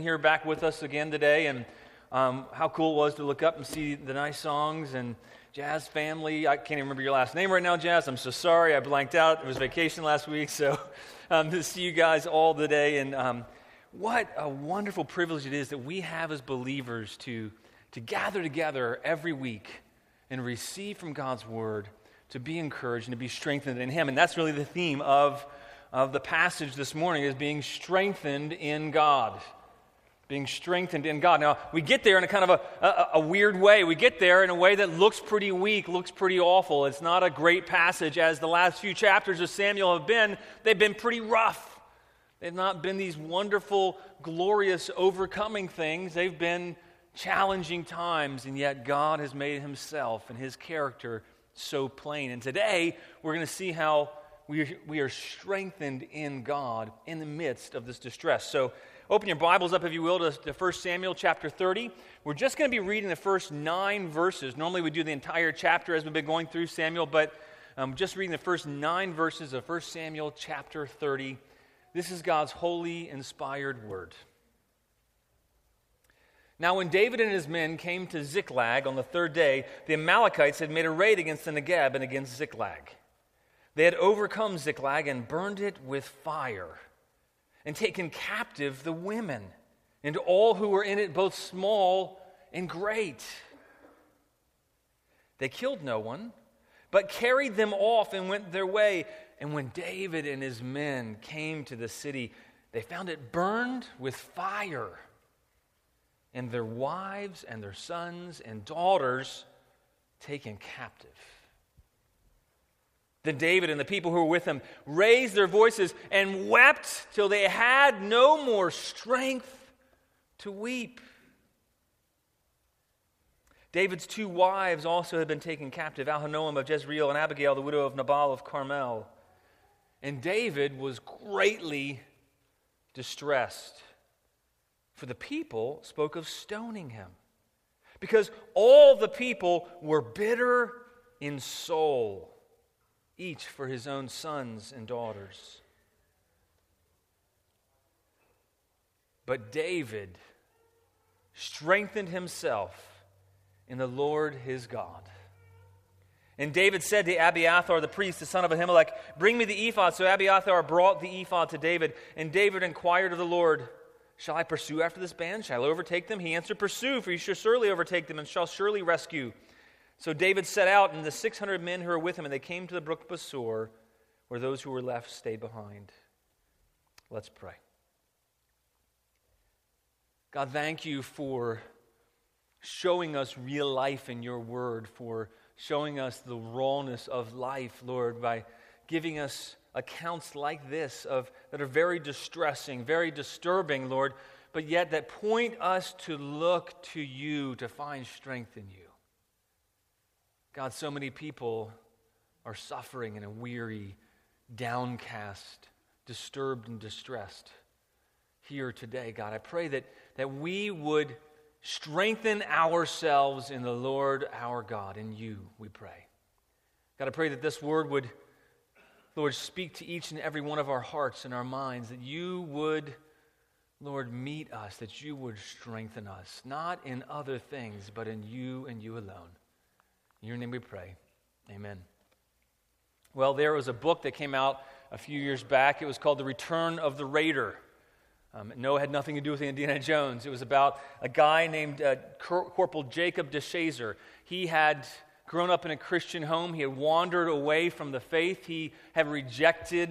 here back with us again today, and um, how cool it was to look up and see the nice songs and Jazz family. I can't even remember your last name right now, Jazz. I'm so sorry. I blanked out. It was vacation last week, so um, to see you guys all today. And um, what a wonderful privilege it is that we have as believers to, to gather together every week and receive from God's word, to be encouraged and to be strengthened in Him. And that's really the theme of, of the passage this morning is being strengthened in God being strengthened in God. Now, we get there in a kind of a, a, a, weird way. We get there in a way that looks pretty weak, looks pretty awful. It's not a great passage, as the last few chapters of Samuel have been. They've been pretty rough. They've not been these wonderful, glorious, overcoming things. They've been challenging times, and yet God has made himself and his character so plain. And today, we're going to see how we we are strengthened in God in the midst of this distress. So, Open your Bibles up, if you will, to, to 1 Samuel chapter 30. We're just going to be reading the first nine verses. Normally, we do the entire chapter as we've been going through Samuel, but um, just reading the first nine verses of 1 Samuel chapter 30. This is God's holy, inspired word. Now, when David and his men came to Ziklag on the third day, the Amalekites had made a raid against the Negeb and against Ziklag. They had overcome Ziklag and burned it with fire and taken captive the women and all who were in it, both small and great. They killed no one, but carried them off and went their way. And when David and his men came to the city, they found it burned with fire, and their wives and their sons and daughters taken captive. Then David and the people who were with him raised their voices and wept till they had no more strength to weep. David's two wives also had been taken captive Ahinoam of Jezreel and Abigail, the widow of Nabal of Carmel. And David was greatly distressed, for the people spoke of stoning him, because all the people were bitter in soul each for his own sons and daughters. But David strengthened himself in the Lord his God. And David said to Abiathar the priest, the son of Ahimelech, Bring me the ephod. So Abiathar brought the ephod to David. And David inquired of the Lord, Shall I pursue after this band? Shall I overtake them? He answered, Pursue, for you shall surely overtake them and shall surely rescue. So David set out, and the 600 men who were with him, and they came to the brook Besor, where those who were left stayed behind. Let's pray. God, thank you for showing us real life in your word, for showing us the rawness of life, Lord, by giving us accounts like this of that are very distressing, very disturbing, Lord, but yet that point us to look to you to find strength in you. God, so many people are suffering and a weary, downcast, disturbed, and distressed here today, God. I pray that, that we would strengthen ourselves in the Lord our God, in you, we pray. God, I pray that this word would, Lord, speak to each and every one of our hearts and our minds, that you would, Lord, meet us, that you would strengthen us, not in other things, but in you and you alone. In your name we pray. Amen. Well, there was a book that came out a few years back. It was called The Return of the Raider. Um, no, it had nothing to do with Indiana Jones. It was about a guy named uh, Corporal Jacob DeShazer. He had grown up in a Christian home. He had wandered away from the faith. He had rejected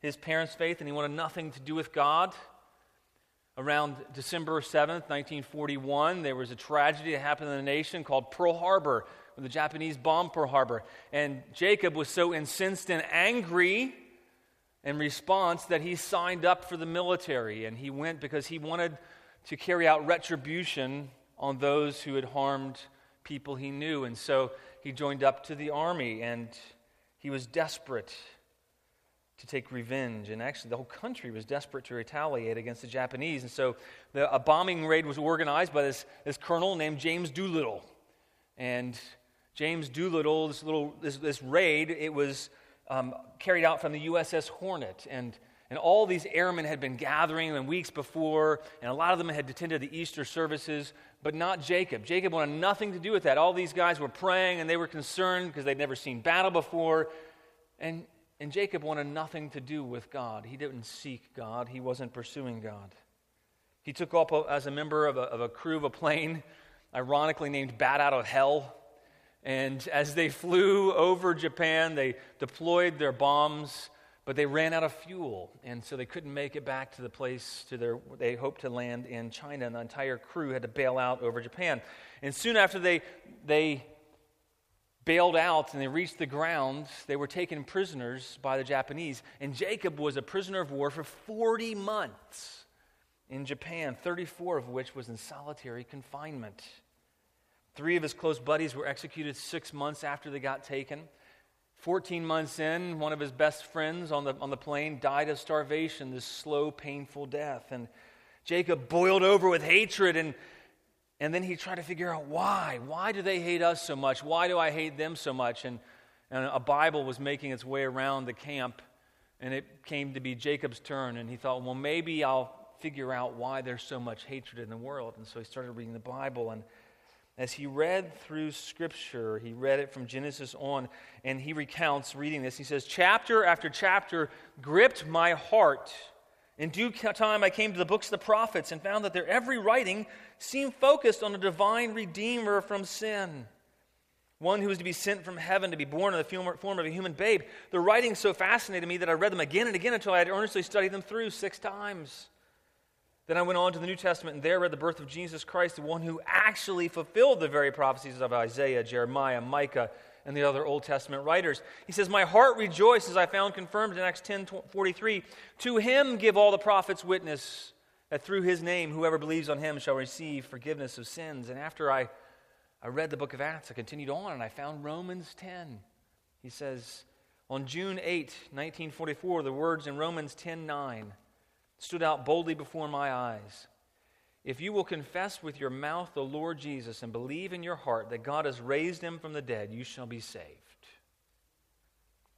his parents' faith, and he wanted nothing to do with God. Around December 7th, 1941, there was a tragedy that happened in the nation called Pearl Harbor the Japanese bombed Pearl Harbor. And Jacob was so incensed and angry in response that he signed up for the military. And he went because he wanted to carry out retribution on those who had harmed people he knew. And so he joined up to the army and he was desperate to take revenge. And actually, the whole country was desperate to retaliate against the Japanese. And so the, a bombing raid was organized by this, this colonel named James Doolittle. And James Doolittle, this little this, this raid, it was um, carried out from the USS Hornet, and And all these airmen had been gathering in weeks before, and a lot of them had attended the Easter services, but not Jacob. Jacob wanted nothing to do with that. All these guys were praying and they were concerned because they'd never seen battle before. And, and Jacob wanted nothing to do with God. He didn't seek God, he wasn't pursuing God. He took up as a member of a, of a crew of a plane, ironically named Bat Out of Hell. And as they flew over Japan, they deployed their bombs but they ran out of fuel, and so they couldn't make it back to the place to their they hoped to land in China, and the entire crew had to bail out over Japan. And soon after they they bailed out and they reached the ground, they were taken prisoners by the Japanese, and Jacob was a prisoner of war for 40 months in Japan, 34 of which was in solitary confinement. Three of his close buddies were executed six months after they got taken. 14 months in, one of his best friends on the, on the plane died of starvation, this slow, painful death. And Jacob boiled over with hatred, and, and then he tried to figure out why. Why do they hate us so much? Why do I hate them so much? And, and a Bible was making its way around the camp, and it came to be Jacob's turn, and he thought, well, maybe I'll figure out why there's so much hatred in the world. And so he started reading the Bible, and as he read through Scripture, he read it from Genesis on, and he recounts reading this. He says, Chapter after chapter gripped my heart. In due time, I came to the books of the prophets and found that their every writing seemed focused on a divine Redeemer from sin. One who was to be sent from heaven to be born in the form of a human babe. The writings so fascinated me that I read them again and again until I had earnestly studied them through six times. Then I went on to the New Testament and there read the birth of Jesus Christ, the one who actually fulfilled the very prophecies of Isaiah, Jeremiah, Micah, and the other Old Testament writers. He says, My heart rejoices, I found confirmed in Acts 10 43. To him give all the prophets witness that through his name, whoever believes on him shall receive forgiveness of sins. And after I, I read the book of Acts, I continued on and I found Romans 10. He says, On June 8, 1944, the words in Romans 10 9 stood out boldly before my eyes. If you will confess with your mouth the Lord Jesus and believe in your heart that God has raised him from the dead, you shall be saved.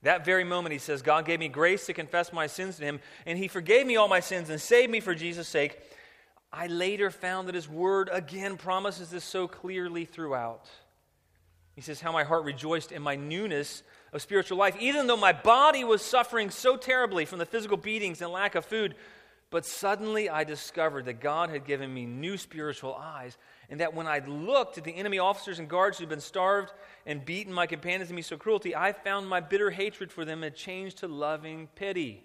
That very moment, he says, God gave me grace to confess my sins to him, and he forgave me all my sins and saved me for Jesus' sake. I later found that his word again promises this so clearly throughout. He says, How my heart rejoiced in my newness of spiritual life. Even though my body was suffering so terribly from the physical beatings and lack of food, but suddenly I discovered that God had given me new spiritual eyes, and that when I looked at the enemy officers and guards who'd been starved and beaten my companions and me so cruelty, I found my bitter hatred for them had changed to loving pity.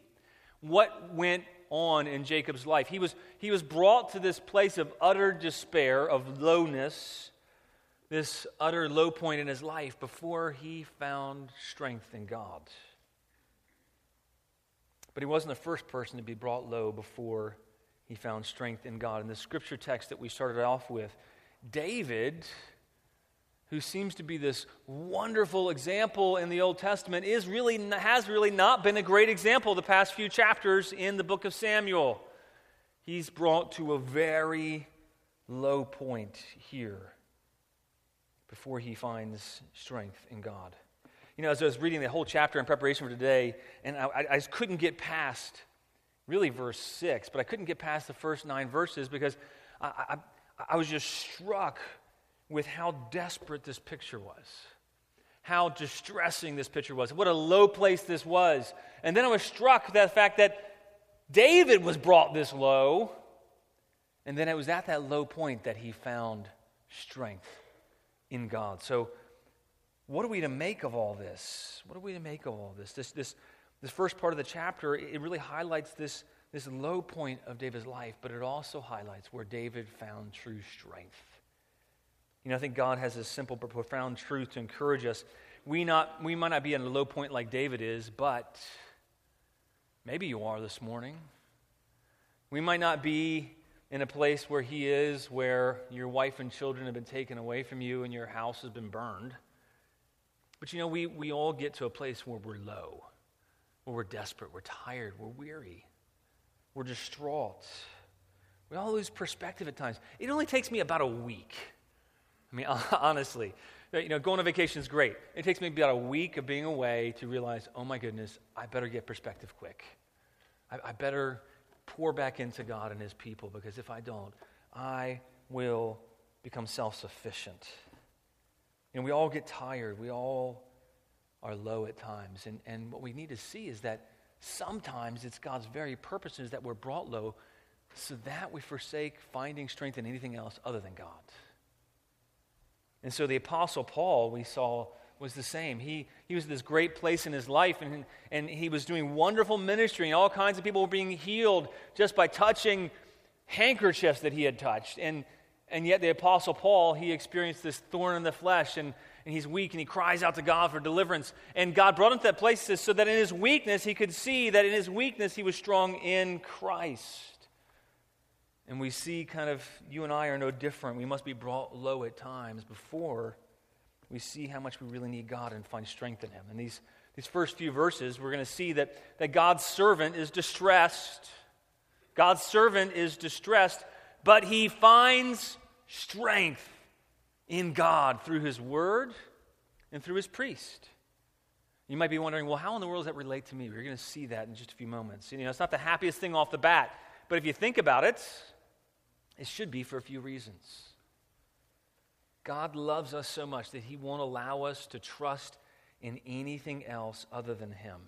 What went on in Jacob's life? He was, he was brought to this place of utter despair, of lowness, this utter low point in his life before he found strength in God. But he wasn't the first person to be brought low before he found strength in God. In the scripture text that we started off with, David, who seems to be this wonderful example in the Old Testament, is really, has really not been a great example the past few chapters in the book of Samuel. He's brought to a very low point here before he finds strength in God. You know, as I was reading the whole chapter in preparation for today, and I, I just couldn't get past really verse 6, but I couldn't get past the first nine verses because I, I, I was just struck with how desperate this picture was, how distressing this picture was, what a low place this was. And then I was struck with the fact that David was brought this low, and then it was at that low point that he found strength in God. So, what are we to make of all this? What are we to make of all this? This, this, this first part of the chapter, it really highlights this, this low point of David's life, but it also highlights where David found true strength. You know, I think God has a simple but profound truth to encourage us. We, not, we might not be at a low point like David is, but maybe you are this morning. We might not be in a place where he is, where your wife and children have been taken away from you and your house has been burned. But you know, we, we all get to a place where we're low, where we're desperate, we're tired, we're weary, we're distraught. We all lose perspective at times. It only takes me about a week. I mean, honestly, you know, going on vacation is great. It takes me about a week of being away to realize, oh my goodness, I better get perspective quick. I, I better pour back into God and his people because if I don't, I will become self sufficient. Know, we all get tired. We all are low at times. And, and what we need to see is that sometimes it's God's very purposes that we're brought low so that we forsake finding strength in anything else other than God. And so the Apostle Paul, we saw, was the same. He, he was this great place in his life, and, and he was doing wonderful ministry, and all kinds of people were being healed just by touching handkerchiefs that he had touched. And, and yet, the Apostle Paul, he experienced this thorn in the flesh, and, and he's weak, and he cries out to God for deliverance. And God brought him to that place so that in his weakness, he could see that in his weakness, he was strong in Christ. And we see kind of, you and I are no different. We must be brought low at times before we see how much we really need God and find strength in Him. And these, these first few verses, we're going to see that, that God's servant is distressed. God's servant is distressed, but he finds strength in God through His Word and through His priest. You might be wondering, well, how in the world does that relate to me? We're going to see that in just a few moments. You know, it's not the happiest thing off the bat, but if you think about it, it should be for a few reasons. God loves us so much that He won't allow us to trust in anything else other than Him.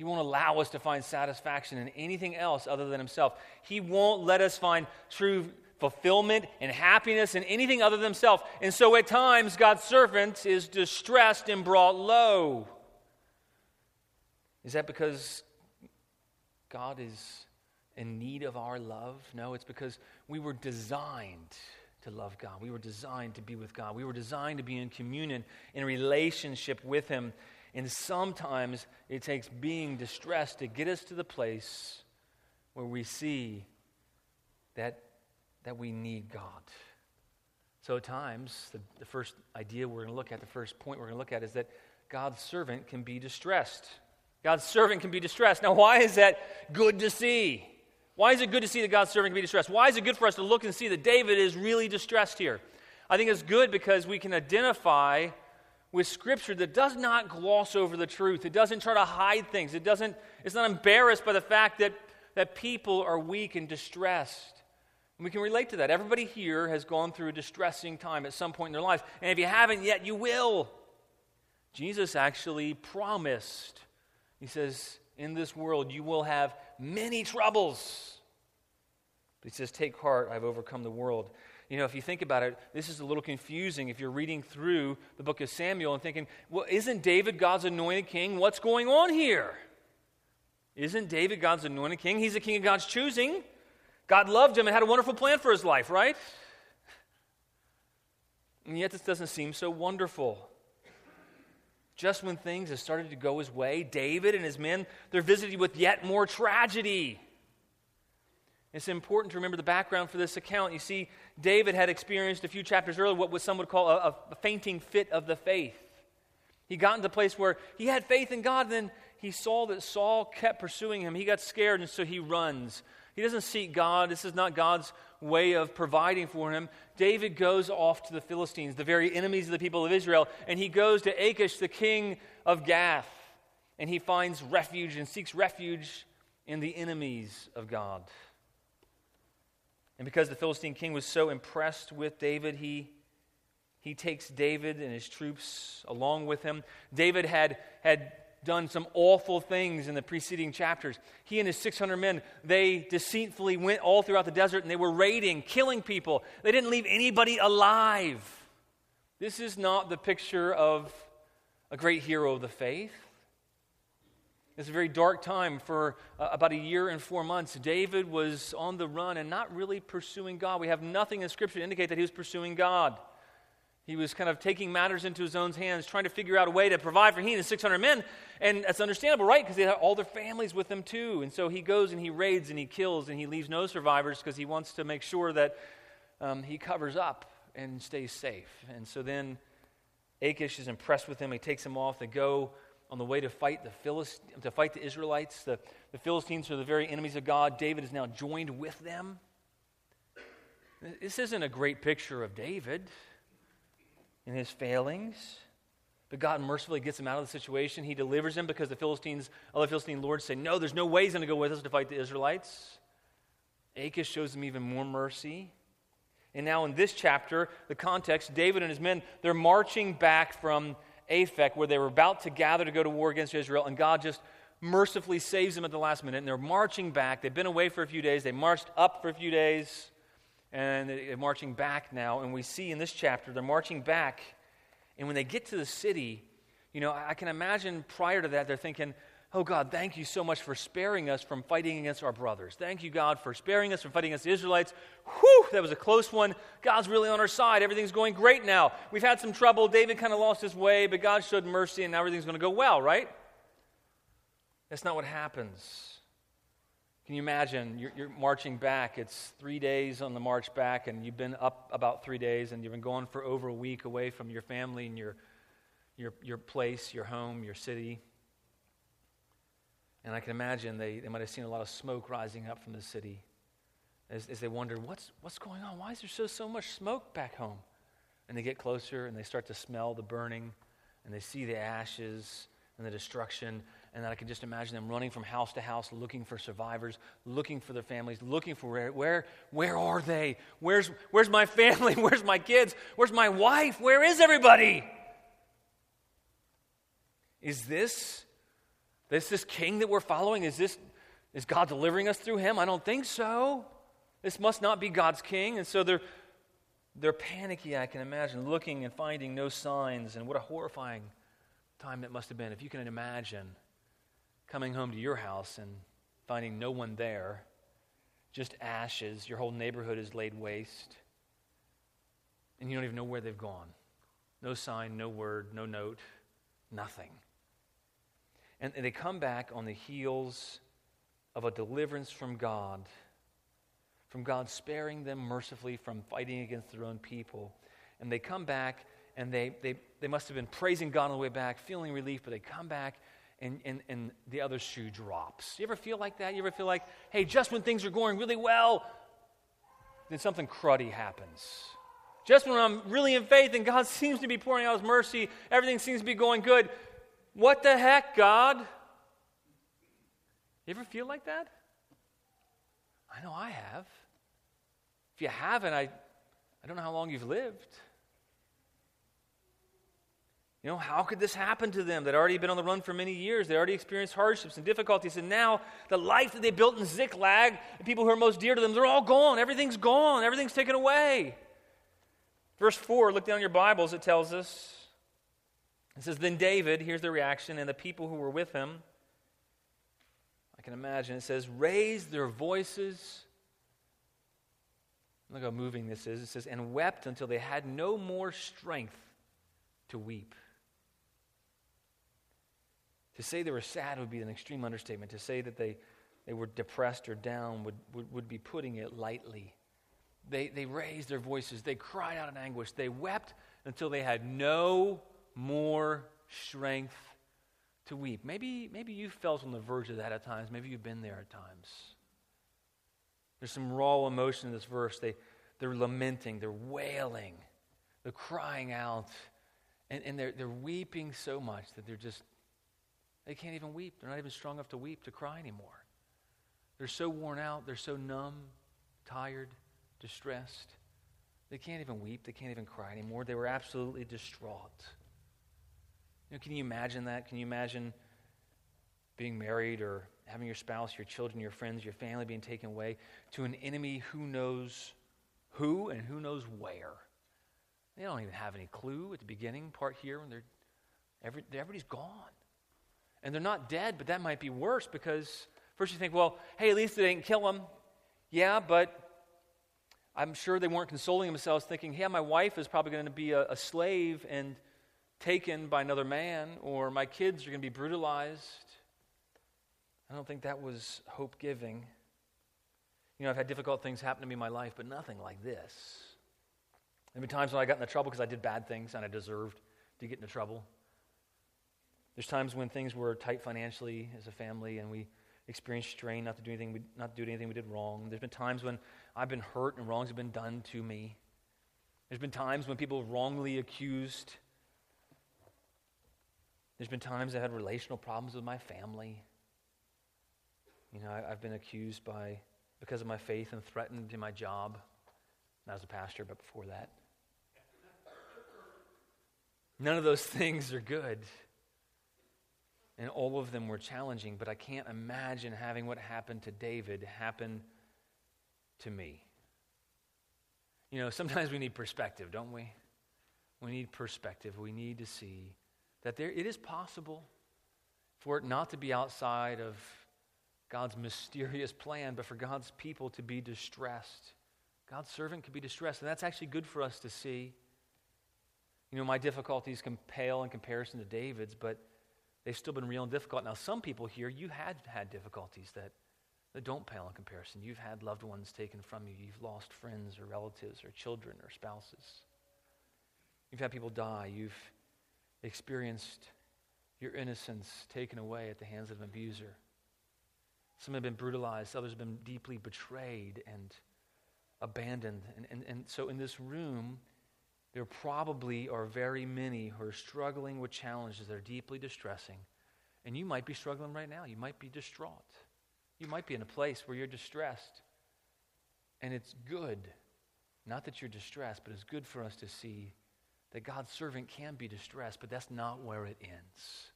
He won't allow us to find satisfaction in anything else other than Himself. He won't let us find true fulfillment and happiness in anything other than Himself. And so at times, God's servant is distressed and brought low. Is that because God is in need of our love? No, it's because we were designed to love God. We were designed to be with God. We were designed to be in communion, in relationship with Him. And sometimes it takes being distressed to get us to the place where we see that, that we need God. So, at times, the, the first idea we're going to look at, the first point we're going to look at is that God's servant can be distressed. God's servant can be distressed. Now, why is that good to see? Why is it good to see that God's servant can be distressed? Why is it good for us to look and see that David is really distressed here? I think it's good because we can identify with scripture that does not gloss over the truth. It doesn't try to hide things. It doesn't, it's not embarrassed by the fact that, that people are weak and distressed. And we can relate to that. Everybody here has gone through a distressing time at some point in their lives. And if you haven't yet, you will. Jesus actually promised. He says, In this world you will have many troubles. But he says, Take heart, I've overcome the world. You know, if you think about it, this is a little confusing if you're reading through the book of Samuel and thinking, well, isn't David God's anointed king? What's going on here? Isn't David God's anointed king? He's a king of God's choosing. God loved him and had a wonderful plan for his life, right? And yet, this doesn't seem so wonderful. Just when things have started to go his way, David and his men, they're visited with yet more tragedy. It's important to remember the background for this account. You see, David had experienced a few chapters earlier what some would call a, a fainting fit of the faith. He got into a place where he had faith in God, then he saw that Saul kept pursuing him. He got scared, and so he runs. He doesn't seek God. This is not God's way of providing for him. David goes off to the Philistines, the very enemies of the people of Israel, and he goes to Achish, the king of Gath, and he finds refuge and seeks refuge in the enemies of God. And because the Philistine king was so impressed with David, he, he takes David and his troops along with him. David had, had done some awful things in the preceding chapters. He and his 600 men, they deceitfully went all throughout the desert and they were raiding, killing people. They didn't leave anybody alive. This is not the picture of a great hero of the faith. It's a very dark time for uh, about a year and four months. David was on the run and not really pursuing God. We have nothing in Scripture to indicate that he was pursuing God. He was kind of taking matters into his own hands, trying to figure out a way to provide for he and his 600 men. And that's understandable, right? Because they had all their families with them too. And so he goes and he raids and he kills and he leaves no survivors because he wants to make sure that um, he covers up and stays safe. And so then Achish is impressed with him. He takes him off. They go on the way to fight the, Philist- to fight the Israelites. The, the Philistines are the very enemies of God. David is now joined with them. This isn't a great picture of David and his failings. But God mercifully gets him out of the situation. He delivers him because the Philistines, other Philistine lords say, No, there's no way he's going to go with us to fight the Israelites. Achish shows him even more mercy. And now in this chapter, the context, David and his men, they're marching back from Aphek where they were about to gather to go to war against Israel, and God just mercifully saves them at the last minute. And they're marching back. They've been away for a few days. They marched up for a few days, and they're marching back now. And we see in this chapter, they're marching back. And when they get to the city, you know, I can imagine prior to that, they're thinking, Oh God, thank you so much for sparing us from fighting against our brothers. Thank you, God, for sparing us from fighting against the Israelites. Whew, that was a close one. God's really on our side. Everything's going great now. We've had some trouble. David kind of lost his way, but God showed mercy, and now everything's going to go well, right? That's not what happens. Can you imagine? You're, you're, marching back. It's three days on the march back, and you've been up about three days, and you've been gone for over a week away from your family and your, your, your place, your home, your city. And I can imagine they, they might have seen a lot of smoke rising up from the city as, as they wondered, what's, what's going on? Why is there so, so much smoke back home? And they get closer and they start to smell the burning and they see the ashes and the destruction. And then I can just imagine them running from house to house looking for survivors, looking for their families, looking for where, where, where are they? Where's, where's my family? Where's my kids? Where's my wife? Where is everybody? Is this is this king that we're following, is this is God delivering us through him? I don't think so. This must not be God's king. And so they're they're panicky, I can imagine, looking and finding no signs. And what a horrifying time that must have been. If you can imagine coming home to your house and finding no one there, just ashes, your whole neighborhood is laid waste, and you don't even know where they've gone. No sign, no word, no note, nothing. And, they come back on the heels of a deliverance from God, from God sparing them mercifully from fighting against their own people. And they come back and they, they, they must have been praising God on the way back, feeling relief, but they come back and, and, and the other shoe drops. You ever feel like that? You ever feel like, hey, just when things are going really well, then something cruddy happens? Just when I'm really in faith and God seems to be pouring out His mercy, everything seems to be going good, what the heck, God? You ever feel like that? I know I have. If you haven't, I, I don't know how long you've lived. You know, how could this happen to them? They'd already been on the run for many years. They already experienced hardships and difficulties. And now, the life that they built in Ziklag, the people who are most dear to them, they're all gone. Everything's gone. Everything's taken away. Verse 4, look down your Bibles, it tells us it says, Then David, here's the reaction, and the people who were with him, I can imagine, it says, raised their voices. Look how moving this is. It says, and wept until they had no more strength to weep. To say they were sad would be an extreme understatement. To say that they, they were depressed or down would, would, would be putting it lightly. They, they raised their voices. They cried out in anguish. They wept until they had no more strength to weep. Maybe, maybe you felt on the verge of that at times. Maybe you've been there at times. There's some raw emotion in this verse. They, they're lamenting, they're wailing, they're crying out, and, and they're, they're weeping so much that they're just, they can't even weep. They're not even strong enough to weep, to cry anymore. They're so worn out, they're so numb, tired, distressed. They can't even weep, they can't even cry anymore. They were absolutely distraught. You know, can you imagine that? Can you imagine being married or having your spouse, your children, your friends, your family being taken away to an enemy who knows who and who knows where? They don't even have any clue at the beginning part here when they're every, everybody's gone. And they're not dead, but that might be worse because first you think, well, hey, at least they didn't kill them. Yeah, but I'm sure they weren't consoling themselves thinking, yeah, my wife is probably going to be a, a slave and taken by another man or my kids are going to be brutalized. I don't think that was hope giving. You know, I've had difficult things happen to me in my life, but nothing like this. There have been times when I got into trouble because I did bad things and I deserved to get into trouble. There's times when things were tight financially as a family and we experienced strain not to do anything we, not do anything we did wrong. There's been times when I've been hurt and wrongs have been done to me. There's been times when people wrongly accused There's been times I've had relational problems with my family. You know, I, have been accused by, because of my faith and threatened in my job, not as a pastor, but before that. None of those things are good. And all of them were challenging, but I can't imagine having what happened to David happen to me. You know, sometimes we need perspective, don't we? We need perspective. We need to see that there, it is possible for it not to be outside of God's mysterious plan, but for God's people to be distressed. God's servant could be distressed, and that's actually good for us to see. You know, my difficulties can pale in comparison to David's, but they've still been real and difficult. Now, some people here, you had had difficulties that, that don't pale in comparison. You've had loved ones taken from you, you've lost friends or relatives or children or spouses. You've had people die, you've experienced your innocence taken away at the hands of an abuser. Some have been brutalized, others have been deeply betrayed and abandoned. And, and, and so in this room, there probably are very many who are struggling with challenges that are deeply distressing. And you might be struggling right now. You might be distraught. You might be in a place where you're distressed. And it's good, not that you're distressed, but it's good for us to see that God's servant can be distressed, but that's not where it ends.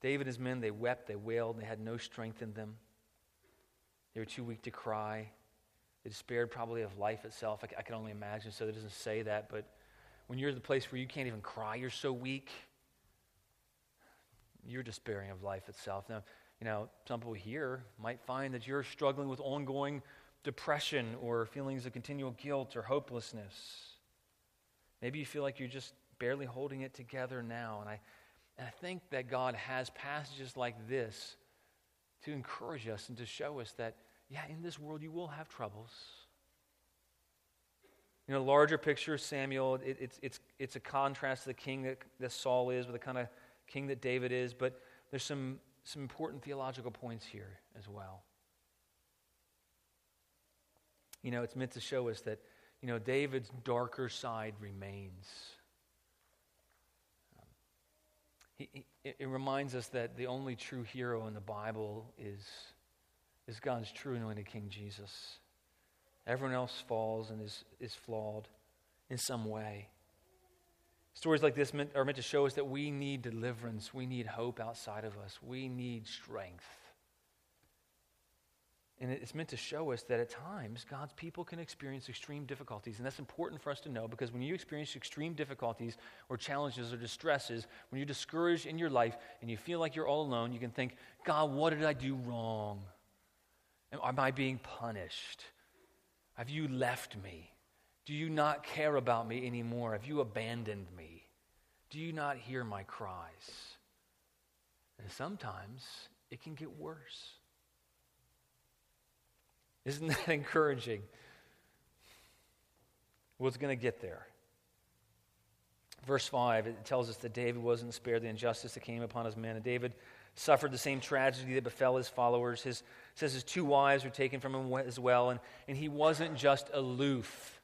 David and his men, they wept, they wailed, they had no strength in them. They were too weak to cry. They despaired probably of life itself. I, I can only imagine, so it doesn't say that. But when you're at the place where you can't even cry, you're so weak, you're despairing of life itself. Now, you know, some people here might find that you're struggling with ongoing depression or feelings of continual guilt or hopelessness. Maybe you feel like you're just barely holding it together now. And I, and I think that God has passages like this to encourage us and to show us that yeah, in this world you will have troubles. You know, larger picture, Samuel, it, it's, it's, it's a contrast to the king that, that Saul is, with the kind of king that David is, but there's some, some important theological points here as well. You know, it's meant to show us that, you know, David's darker side remains. Um, he, he, it reminds us that the only true hero in the Bible is is God's true anointed King Jesus. Everyone else falls and is, is flawed in some way. Stories like this are meant to show us that we need deliverance. We need hope outside of us. We need strength. And it's meant to show us that at times God's people can experience extreme difficulties. And that's important for us to know because when you experience extreme difficulties or challenges or distresses, when you're discouraged in your life and you feel like you're all alone, you can think, God, what did I do wrong? Am I being punished? Have you left me? Do you not care about me anymore? Have you abandoned me? Do you not hear my cries? And sometimes it can get worse. Isn't that encouraging? Well, it's going to get there. Verse 5, it tells us that David wasn't spared the injustice that came upon his men. And David suffered the same tragedy that befell his followers. His says his two wives were taken from him as well, and, and he wasn't just aloof.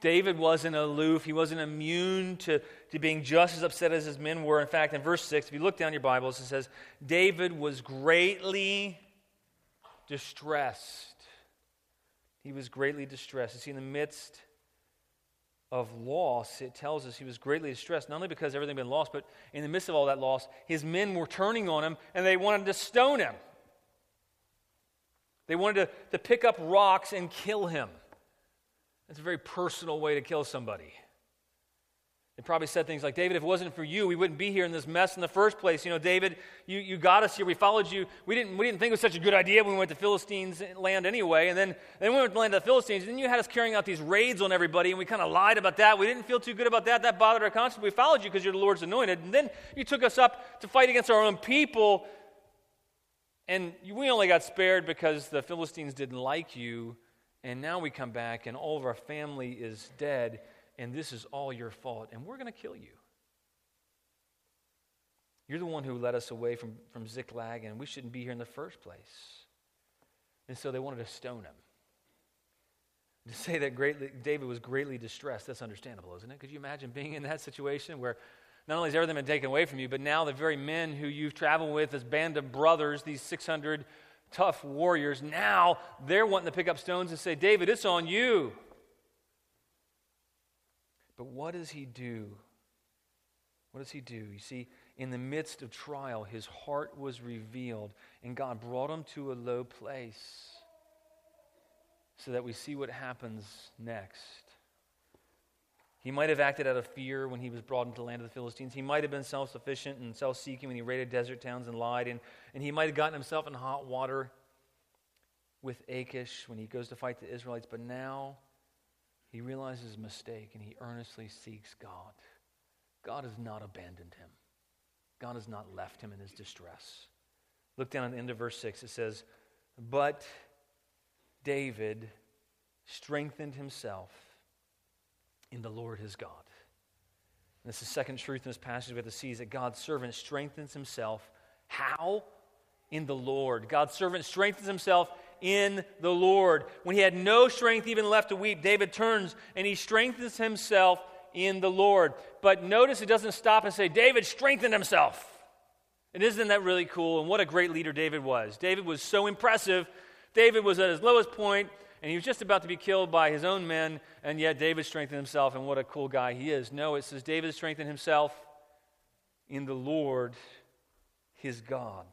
David wasn't aloof. He wasn't immune to, to being just as upset as his men were. In fact, in verse 6, if you look down your Bibles, it says, David was greatly distressed. He was greatly distressed. You see, in the midst of loss, it tells us he was greatly distressed, not only because everything had been lost, but in the midst of all that loss, his men were turning on him and they wanted to stone him. They wanted to, to pick up rocks and kill him. That's a very personal way to kill somebody. They probably said things like, David, if it wasn't for you, we wouldn't be here in this mess in the first place. You know, David, you, you got us here. We followed you. We didn't, we didn't think it was such a good idea when we went to Philistines land anyway. And then, then we went to the land of the Philistines. And then you had us carrying out these raids on everybody, and we kind of lied about that. We didn't feel too good about that. That bothered our conscience. We followed you because you're the Lord's anointed. And then you took us up to fight against our own people. And we only got spared because the Philistines didn't like you. And now we come back, and all of our family is dead and this is all your fault, and we're going to kill you. You're the one who led us away from, from Ziklag, and we shouldn't be here in the first place. And so they wanted to stone him. To say that greatly, David was greatly distressed, that's understandable, isn't it? Could you imagine being in that situation where Not only has everything been taken away from you, but now the very men who you've traveled with, this band of brothers, these 600 tough warriors, now they're wanting to pick up stones and say, David, it's on you. But what does he do? What does he do? You see, in the midst of trial, his heart was revealed, and God brought him to a low place so that we see what happens next. He might have acted out of fear when he was brought into the land of the Philistines. He might have been self sufficient and self seeking when he raided desert towns and lied. And, and he might have gotten himself in hot water with Achish when he goes to fight the Israelites. But now he realizes his mistake and he earnestly seeks God. God has not abandoned him, God has not left him in his distress. Look down at the end of verse 6. It says, But David strengthened himself in the Lord his God. And this is the second truth in this passage we have to see is that God's servant strengthens himself. How? In the Lord. God's servant strengthens himself in the Lord. When he had no strength even left to weep, David turns and he strengthens himself in the Lord. But notice it doesn't stop and say, David strengthened himself. And isn't that really cool? And what a great leader David was. David was so impressive. David was at his lowest point, and he was just about to be killed by his own men, and yet David strengthened himself, and what a cool guy he is. No, it says David strengthened himself in the Lord his God.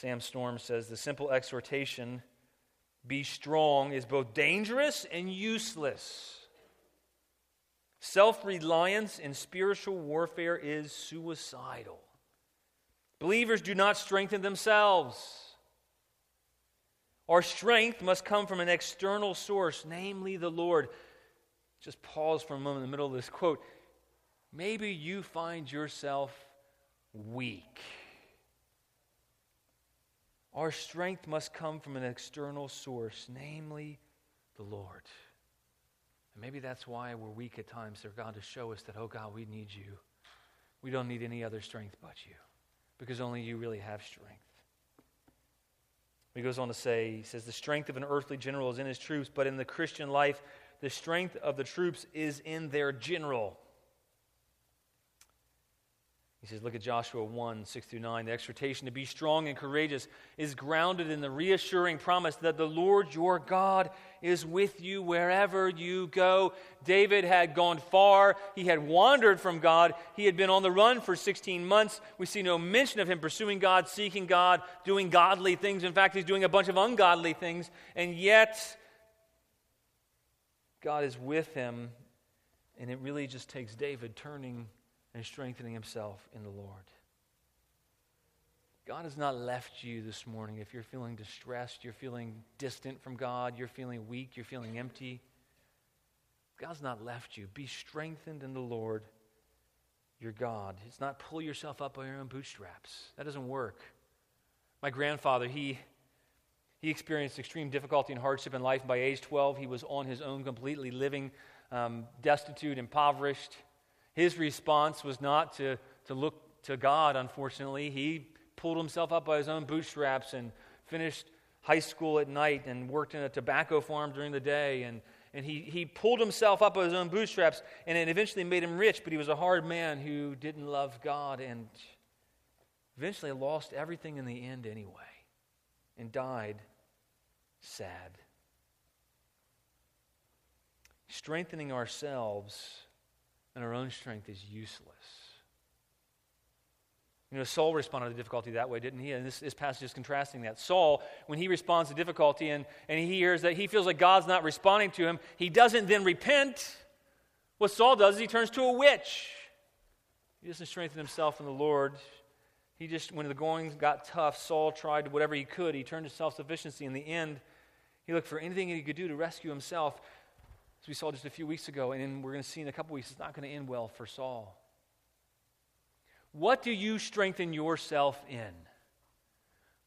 Sam Storm says the simple exhortation, be strong, is both dangerous and useless. Self reliance in spiritual warfare is suicidal. Believers do not strengthen themselves. Our strength must come from an external source, namely the Lord. Just pause for a moment in the middle of this quote. Maybe you find yourself weak. Our strength must come from an external source, namely the Lord. And maybe that's why we're weak at times for God to show us that, oh God, we need you. We don't need any other strength but you, because only you really have strength. He goes on to say, he says, the strength of an earthly general is in his troops, but in the Christian life, the strength of the troops is in their general. He says, look at Joshua 1 6 through 9. The exhortation to be strong and courageous is grounded in the reassuring promise that the Lord your God is with you wherever you go. David had gone far. He had wandered from God. He had been on the run for 16 months. We see no mention of him pursuing God, seeking God, doing godly things. In fact, he's doing a bunch of ungodly things. And yet, God is with him. And it really just takes David turning and strengthening himself in the Lord. God has not left you this morning if you're feeling distressed, you're feeling distant from God, you're feeling weak, you're feeling empty. God's not left you. Be strengthened in the Lord your God. It's not pull yourself up by your own bootstraps. That doesn't work. My grandfather, he he experienced extreme difficulty and hardship in life. By age 12, he was on his own, completely living um, destitute, impoverished. His response was not to, to look to God, unfortunately. He pulled himself up by his own bootstraps and finished high school at night and worked in a tobacco farm during the day. And, and he, he pulled himself up by his own bootstraps, and it eventually made him rich, but he was a hard man who didn't love God and eventually lost everything in the end anyway and died sad. Strengthening ourselves and our own strength is useless. You know, Saul responded to difficulty that way, didn't he? And this, this passage is contrasting that. Saul, when he responds to difficulty and, and he hears that he feels like God's not responding to him, he doesn't then repent. What Saul does is he turns to a witch. He doesn't strengthen himself in the Lord. He just, when the going got tough, Saul tried whatever he could. He turned to self sufficiency. In the end, he looked for anything he could do to rescue himself as we saw just a few weeks ago, and we're going to see in a couple weeks, it's not going to end well for Saul. What do you strengthen yourself in?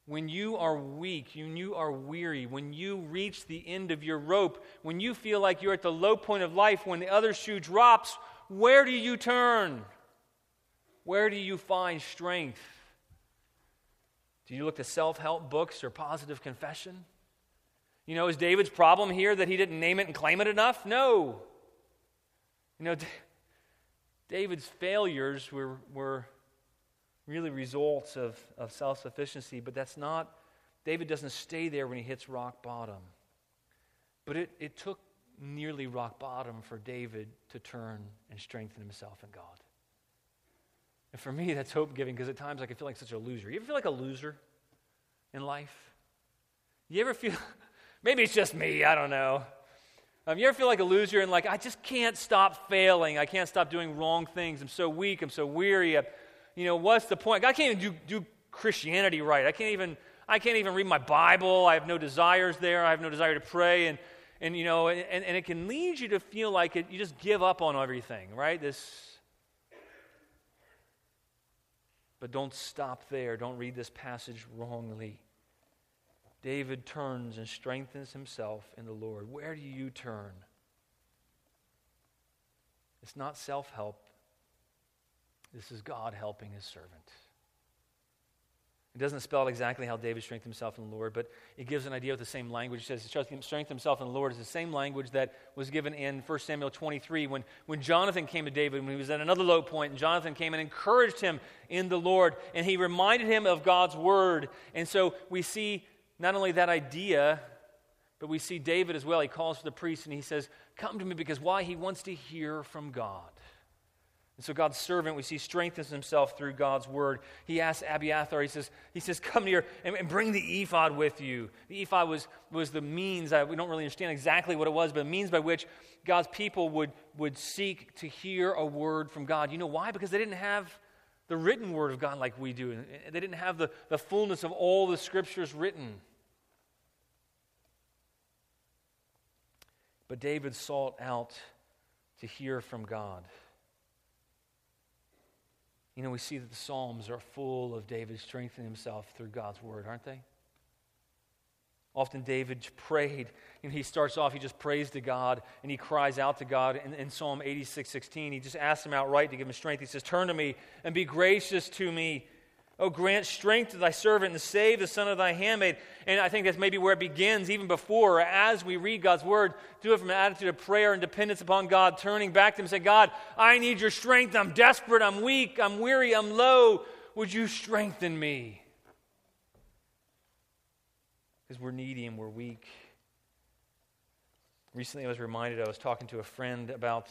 When you are weak, when you are weary, when you reach the end of your rope, when you feel like you're at the low point of life, when the other shoe drops, where do you turn? Where do you find strength? Do you look to self help books or positive confession? You know, is David's problem here that he didn't name it and claim it enough? No. You know, David's failures were, were really results of, of self sufficiency, but that's not, David doesn't stay there when he hits rock bottom. But it, it took nearly rock bottom for David to turn and strengthen himself in God. And for me, that's hope giving because at times I can feel like such a loser. You ever feel like a loser in life? You ever feel, maybe it's just me, I don't know. Um, you ever feel like a loser and like, I just can't stop failing. I can't stop doing wrong things. I'm so weak. I'm so weary. I, you know, what's the point? I can't even do, do Christianity right. I can't even, I can't even read my Bible. I have no desires there. I have no desire to pray. And, and you know, and, and it can lead you to feel like it, you just give up on everything, right? This But don't stop there. Don't read this passage wrongly. David turns and strengthens himself in the Lord. Where do you turn? It's not self help, this is God helping his servant. It doesn't spell exactly how David strengthened himself in the Lord, but it gives an idea of the same language. It says strengthen himself in the Lord is the same language that was given in 1 Samuel 23 when, when Jonathan came to David when he was at another low point, and Jonathan came and encouraged him in the Lord, and he reminded him of God's word. And so we see not only that idea, but we see David as well. He calls for the priest and he says, Come to me because why? He wants to hear from God. And so God's servant, we see, strengthens himself through God's word. He asks Abiathar, he says, he says Come here and, and bring the ephod with you. The ephod was, was the means, uh, we don't really understand exactly what it was, but the means by which God's people would, would seek to hear a word from God. You know why? Because they didn't have the written word of God like we do. They didn't have the, the fullness of all the scriptures written. But David sought out to hear from God. You know, we see that the Psalms are full of David strengthening himself through God's word, aren't they? Often David prayed. Know, he starts off, he just prays to God and he cries out to God. In, in Psalm 86 16, he just asks him outright to give him strength. He says, Turn to me and be gracious to me Oh, grant strength to thy servant and save the son of thy handmaid. And I think that's maybe where it begins, even before, as we read God's word, do it from an attitude of prayer and dependence upon God, turning back to Him and say, God, I need your strength. I'm desperate. I'm weak. I'm weary. I'm low. Would you strengthen me? Because we're needy and we're weak. Recently, I was reminded, I was talking to a friend about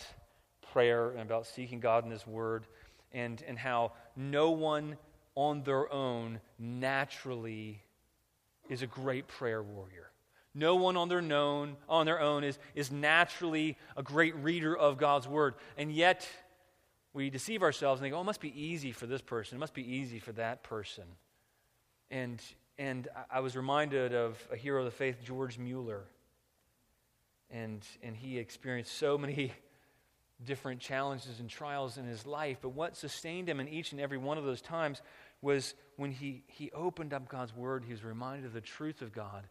prayer and about seeking God in His Word, and, and how no one on their own naturally is a great prayer warrior. No one on their, known, on their own is, is naturally a great reader of God's word. And yet, we deceive ourselves and think, oh, it must be easy for this person. It must be easy for that person. And, and I was reminded of a hero of the faith, George Mueller. And, and he experienced so many different challenges and trials in his life. But what sustained him in each and every one of those times was when he, he opened up God's word, he was reminded of the truth of God.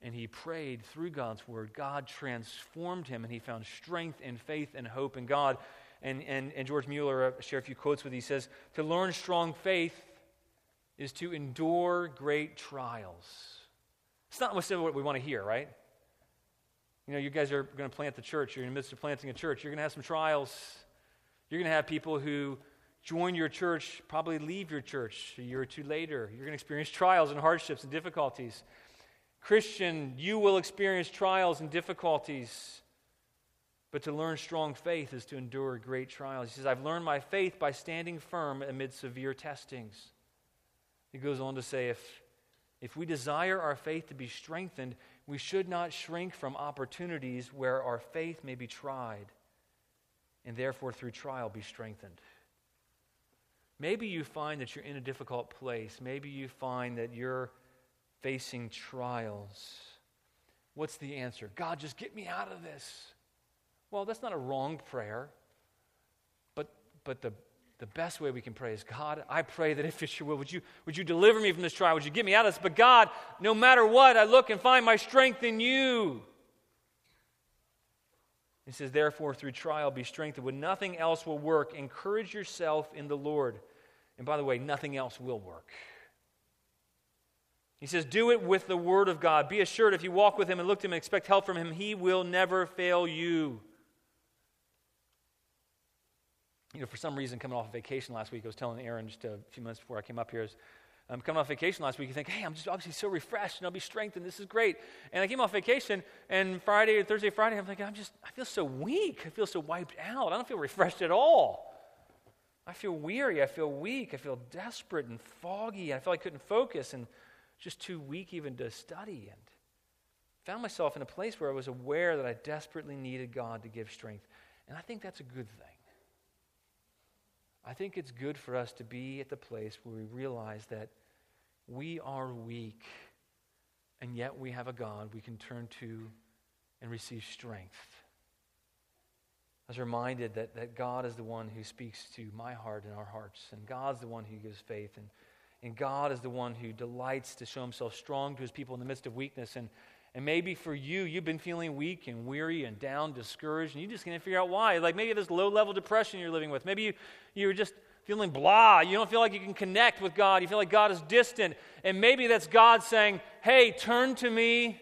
And he prayed through God's word. God transformed him, and he found strength and faith and hope in God. And, and, and George Mueller, uh, share a few quotes with you, he says, To learn strong faith is to endure great trials. It's not necessarily what we want to hear, right? You know, you guys are going to plant the church. You're in the midst of planting a church. You're going to have some trials. You're going to have people who join your church, probably leave your church a year or two later. You're going to experience trials and hardships and difficulties. Christian, you will experience trials and difficulties. But to learn strong faith is to endure great trials. He says, I've learned my faith by standing firm amid severe testings. He goes on to say, if, if we desire our faith to be strengthened, we should not shrink from opportunities where our faith may be tried, and therefore through trial be strengthened. Maybe you find that you're in a difficult place. Maybe you find that you're facing trials. What's the answer? God, just get me out of this. Well, that's not a wrong prayer. But, but the, the best way we can pray is God, I pray that if it's your will, would you, would you deliver me from this trial? Would you get me out of this? But God, no matter what, I look and find my strength in you. He says, Therefore, through trial, be strengthened. When nothing else will work, encourage yourself in the Lord. And by the way, nothing else will work. He says, Do it with the word of God. Be assured if you walk with him and look to him and expect help from him, he will never fail you. You know, for some reason, coming off of vacation last week, I was telling Aaron just a few minutes before I came up here, I'm um, coming off vacation last week. You think, hey, I'm just obviously so refreshed and I'll be strengthened. This is great. And I came off vacation, and Friday Thursday, Friday, I'm thinking, I'm just, I feel so weak. I feel so wiped out. I don't feel refreshed at all. I feel weary. I feel weak. I feel desperate and foggy. I feel like I couldn't focus and just too weak even to study. And found myself in a place where I was aware that I desperately needed God to give strength. And I think that's a good thing. I think it's good for us to be at the place where we realize that we are weak, and yet we have a God we can turn to and receive strength. I was reminded that, that God is the one who speaks to my heart and our hearts, and God's the one who gives faith, and, and God is the one who delights to show himself strong to his people in the midst of weakness. And, and maybe for you, you've been feeling weak and weary and down, discouraged, and you just can't figure out why. Like maybe this low level depression you're living with. Maybe you, you're just feeling blah. You don't feel like you can connect with God. You feel like God is distant. And maybe that's God saying, hey, turn to me.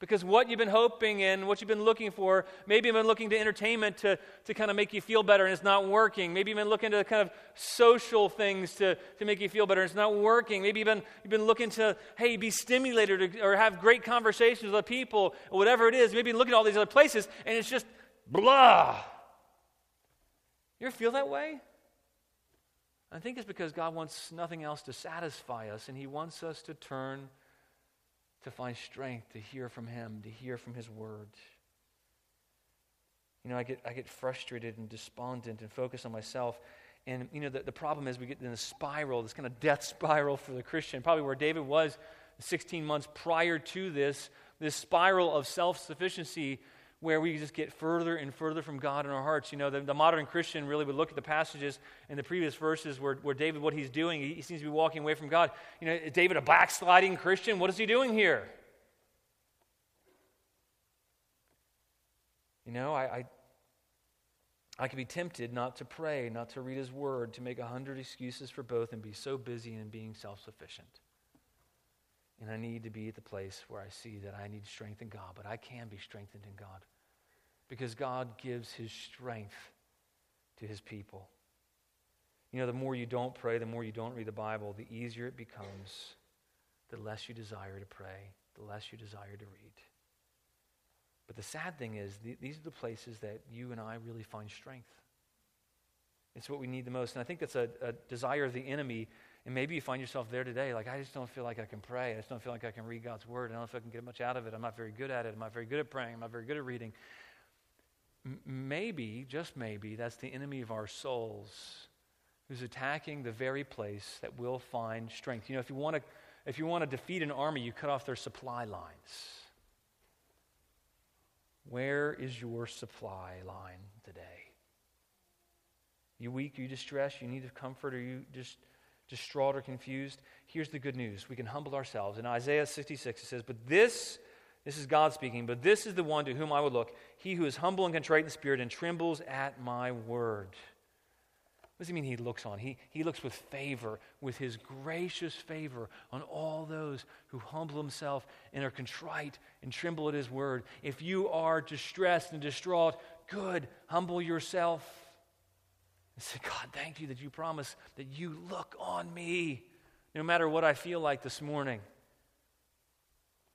Because what you've been hoping and what you've been looking for, maybe you've been looking to entertainment to, to kind of make you feel better and it's not working. Maybe you've been looking to kind of social things to, to make you feel better and it's not working. Maybe you've been, you've been looking to, hey, be stimulated or, or have great conversations with other people or whatever it is. Maybe you're looking at all these other places and it's just blah. You ever feel that way? I think it's because God wants nothing else to satisfy us, and He wants us to turn to find strength to hear from Him, to hear from His Word. You know, I get, I get frustrated and despondent and focused on myself. And, you know, the, the problem is we get in a spiral, this kind of death spiral for the Christian, probably where David was 16 months prior to this, this spiral of self sufficiency where we just get further and further from God in our hearts. You know, the, the, modern Christian really would look at the passages in the previous verses where, where David, what he's doing, he, seems to be walking away from God. You know, is David a backsliding Christian? What is he doing here? You know, I, I, I could be tempted not to pray, not to read his word, to make a hundred excuses for both and be so busy in being self sufficient. And I need to be at the place where I see that I need strength in God, but I can be strengthened in God because God gives his strength to his people. You know, the more you don't pray, the more you don't read the Bible, the easier it becomes, the less you desire to pray, the less you desire to read. But the sad thing is, th- these are the places that you and I really find strength. It's what we need the most. And I think that's a, a desire of the enemy and maybe you find yourself there today, like, I just don't feel like I can pray. I just don't feel like I can read God's word. I don't know if I can get much out of it. I'm not very good at it. I'm not very good at praying. I'm not very good at reading. M- maybe, just maybe, that's the enemy of our souls who's attacking the very place that will find strength. You know, if you want to, if you want to defeat an army, you cut off their supply lines. Where is your supply line today? You weak? You distressed? You need comfort? or you just distraught or confused, here's the good news. We can humble ourselves. In Isaiah 66, it says, But this, this is God speaking, but this is the one to whom I would look, he who is humble and contrite in spirit and trembles at my word. What does he mean he looks on? He, he looks with favor, with his gracious favor on all those who humble himself and are contrite and tremble at his word. If you are distressed and distraught, good, humble yourself and say, God, thank you that you promise that you look on me no matter what I feel like this morning.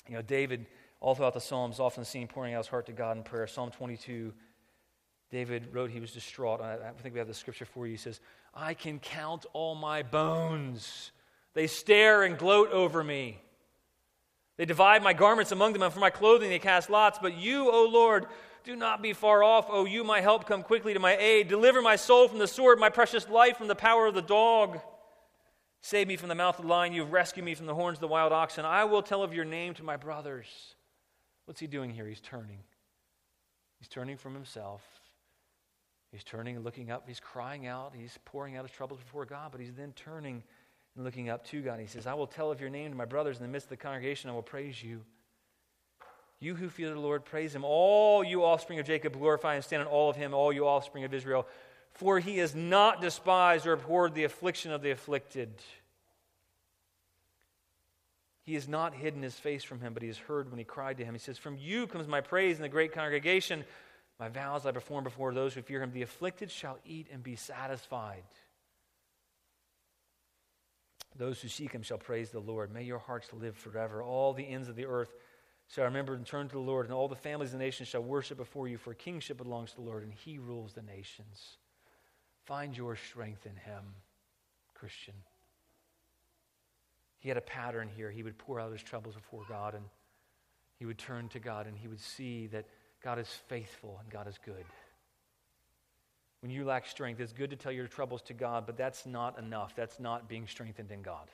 You know, David, all throughout the Psalms, often seen pouring out his heart to God in prayer. Psalm 22, David wrote he was distraught. I, I think we have the scripture for you. He says, I can count all my bones. They stare and gloat over me. They divide my garments among them, and for my clothing they cast lots. But you, O Lord, do not be far off. O you, my help, come quickly to my aid. Deliver my soul from the sword, my precious life from the power of the dog. Save me from the mouth of the lion. You have rescued me from the horns of the wild oxen. I will tell of your name to my brothers. What's he doing here? He's turning. He's turning from himself. He's turning and looking up. He's crying out. He's pouring out his troubles before God, but he's then turning and looking up to God. He says, I will tell of your name to my brothers in the midst of the congregation. I will praise you. You who fear the Lord, praise him. All you offspring of Jacob, glorify and stand in all of him, all you offspring of Israel. For he has not despised or abhorred the affliction of the afflicted. He has not hidden his face from him, but he has heard when he cried to him. He says, From you comes my praise in the great congregation. My vows I perform before those who fear him. The afflicted shall eat and be satisfied. Those who seek him shall praise the Lord. May your hearts live forever. All the ends of the earth shall remember and turn to the Lord, and all the families of the nations shall worship before you, for kingship belongs to the Lord, and he rules the nations. Find your strength in him, Christian. He had a pattern here. He would pour out his troubles before God, and he would turn to God, and he would see that God is faithful and God is good. When you lack strength, it's good to tell your troubles to God, but that's not enough. That's not being strengthened in God.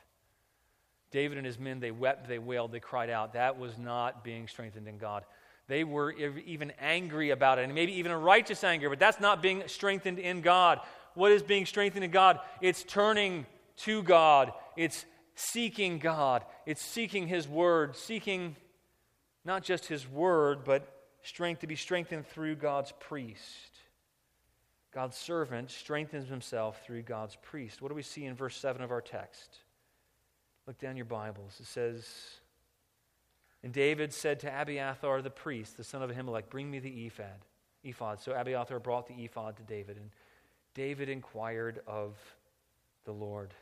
David and his men, they wept, they wailed, they cried out. That was not being strengthened in God. They were even angry about it, and maybe even a righteous anger, but that's not being strengthened in God. What is being strengthened in God? It's turning to God, it's seeking God, it's seeking His Word, seeking not just His Word, but strength to be strengthened through God's priest. God's servant strengthens himself through God's priest. What do we see in verse 7 of our text? Look down your Bibles. It says, And David said to Abiathar the priest, the son of Ahimelech, Bring me the ephod. ephod. So Abiathar brought the ephod to David, and David inquired of the Lord.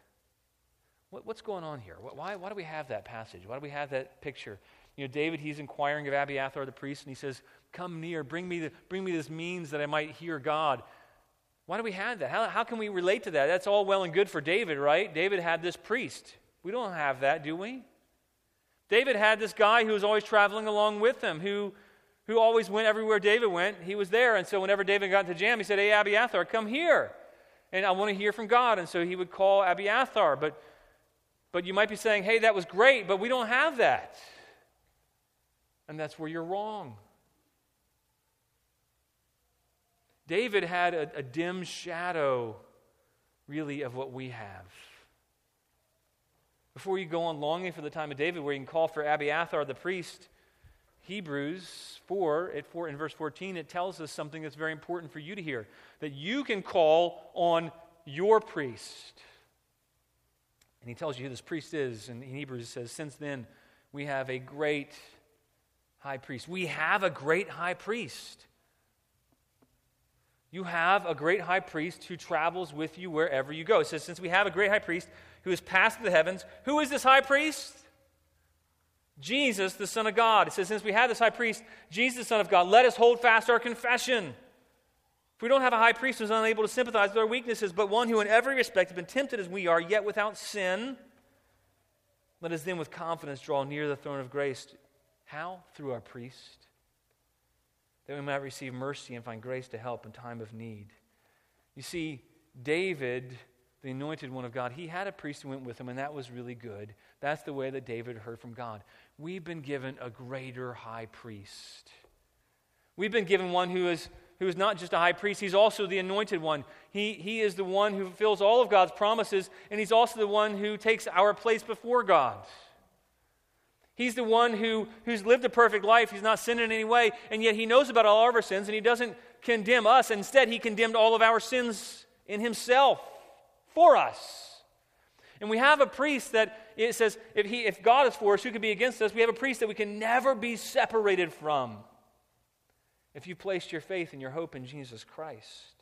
What, what's going on here? Why, why do we have that passage? Why do we have that picture? You know, David, he's inquiring of Abiathar the priest, and he says, Come near, bring me, the, bring me this means that I might hear God. Why do we have that? How, how can we relate to that? That's all well and good for David, right? David had this priest. We don't have that, do we? David had this guy who was always traveling along with him, who, who always went everywhere David went. He was there. And so whenever David got into jam, he said, Hey, Abiathar, come here. And I want to hear from God. And so he would call Abiathar. But, but you might be saying, Hey, that was great, but we don't have that. And that's where you're wrong. David had a, a dim shadow, really, of what we have. Before you go on longing for the time of David, where you can call for Abiathar the priest, Hebrews 4, at 4 in verse 14, it tells us something that's very important for you to hear that you can call on your priest. And he tells you who this priest is. And in Hebrews, it says, Since then, we have a great high priest. We have a great high priest you have a great high priest who travels with you wherever you go. It says, Since we have a great high priest who has passed the heavens, who is this high priest? Jesus, the Son of God. It says, Since we have this high priest, Jesus, the Son of God, let us hold fast our confession. If we don't have a high priest who's unable to sympathize with our weaknesses, but one who in every respect has been tempted as we are, yet without sin, let us then with confidence draw near the throne of grace. How? Through our priest that we might receive mercy and find grace to help in time of need. You see, David, the anointed one of God, he had a priest who went with him, and that was really good. That's the way that David heard from God. We've been given a greater high priest. We've been given one who is, who is not just a high priest, he's also the anointed one. He, he is the one who fulfills all of God's promises, and he's also the one who takes our place before God. He's the one who, who's lived a perfect life. He's not sinned in any way, and yet he knows about all of our sins, and he doesn't condemn us. Instead, he condemned all of our sins in himself for us. And we have a priest that it says, if, he, if God is for us, who can be against us? We have a priest that we can never be separated from if you placed your faith and your hope in Jesus Christ.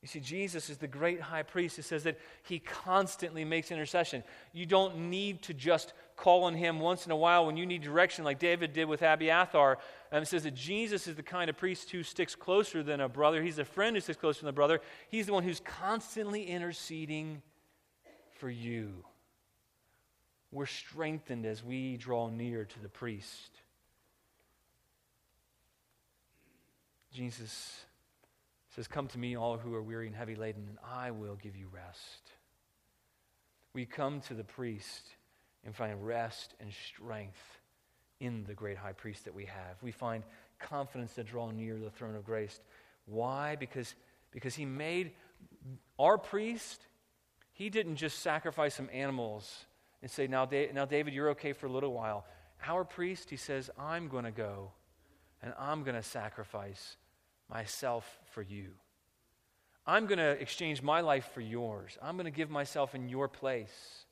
You see, Jesus is the great high priest. It says that he constantly makes intercession. You don't need to just call on him once in a while when you need direction, like David did with Abiathar. And it says that Jesus is the kind of priest who sticks closer than a brother. He's a friend who sticks closer than a brother. He's the one who's constantly interceding for you. We're strengthened as we draw near to the priest. Jesus says, Come to me, all who are weary and heavy laden, and I will give you rest. We come to the priest and find rest and strength in the great high priest that we have. We find confidence to draw near the throne of grace. Why? Because, because he made our priest, he didn't just sacrifice some animals and say, now, da- now David, you're okay for a little while. Our priest, he says, I'm going to go and I'm going to sacrifice myself for you. I'm going to exchange my life for yours. I'm going to give myself in your place.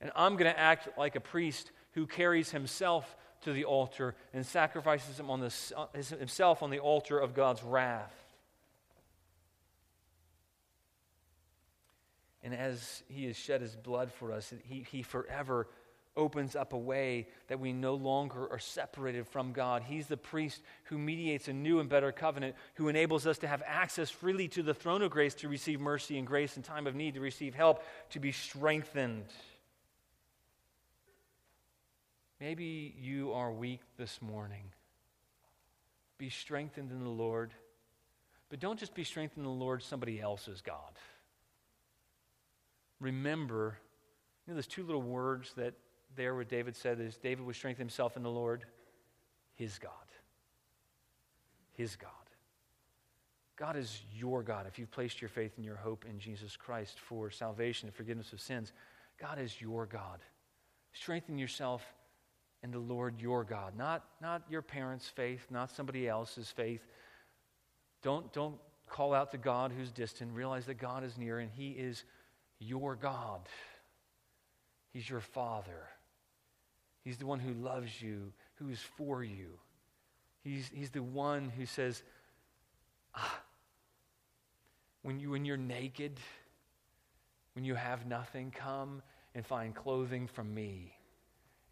And I'm going to act like a priest who carries himself to the altar and sacrifices him on the, uh, himself on the altar of God's wrath. And as he has shed his blood for us, he, he forever opens up a way that we no longer are separated from God. He's the priest who mediates a new and better covenant, who enables us to have access freely to the throne of grace to receive mercy and grace in time of need, to receive help, to be strengthened. Maybe you are weak this morning. Be strengthened in the Lord. But don't just be strengthened in the Lord, somebody else's God. Remember, you know, there's two little words that there where David said is David would strengthen himself in the Lord, his God. His God. God is your God. If you've placed your faith and your hope in Jesus Christ for salvation and forgiveness of sins, God is your God. Strengthen yourself in the Lord your God, not, not your parents' faith, not somebody else's faith. Don't, don't call out to God who's distant. Realize that God is near and He is your God. He's your Father. He's the one who loves you, who is for you. He's, he's the one who says, ah, when, you, when you're naked, when you have nothing, come and find clothing from me.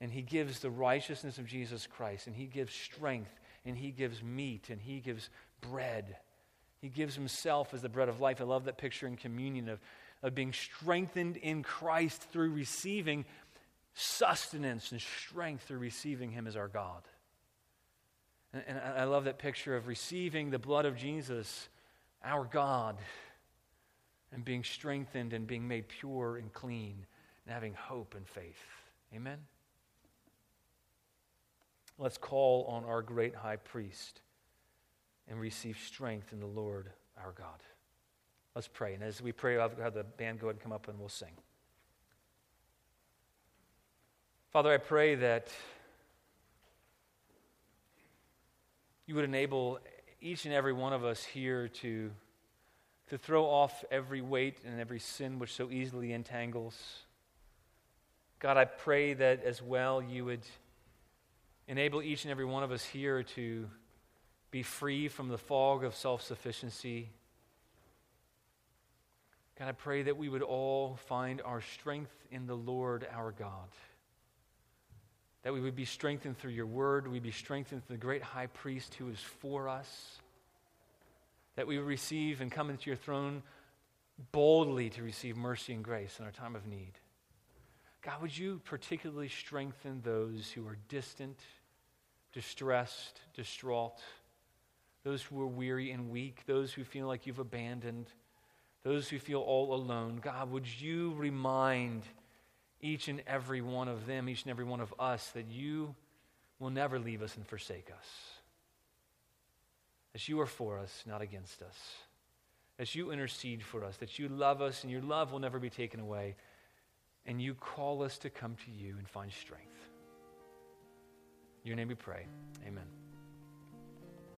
And he gives the righteousness of Jesus Christ, and he gives strength, and he gives meat, and he gives bread. He gives himself as the bread of life. I love that picture in communion of, of being strengthened in Christ through receiving sustenance and strength through receiving Him as our God. And, and I love that picture of receiving the blood of Jesus, our God, and being strengthened and being made pure and clean and having hope and faith. Amen? Let's call on our great high priest and receive strength in the Lord our God. Let's pray. And as we pray, I'll have the band go ahead and come up and we'll sing. Father, I pray that you would enable each and every one of us here to, to throw off every weight and every sin which so easily entangles. God, I pray that as well you would enable each and every one of us here to be free from the fog of self sufficiency. God, I pray that we would all find our strength in the Lord our God that we would be strengthened through your word, we'd be strengthened through the great high priest who is for us, that we would receive and come into your throne boldly to receive mercy and grace in our time of need. God, would you particularly strengthen those who are distant, distressed, distraught, those who are weary and weak, those who feel like you've abandoned, those who feel all alone? God, would you remind each and every one of them, each and every one of us, that you will never leave us and forsake us. That you are for us, not against us. That you intercede for us, that you love us, and your love will never be taken away. And you call us to come to you and find strength. In your name we pray. Amen.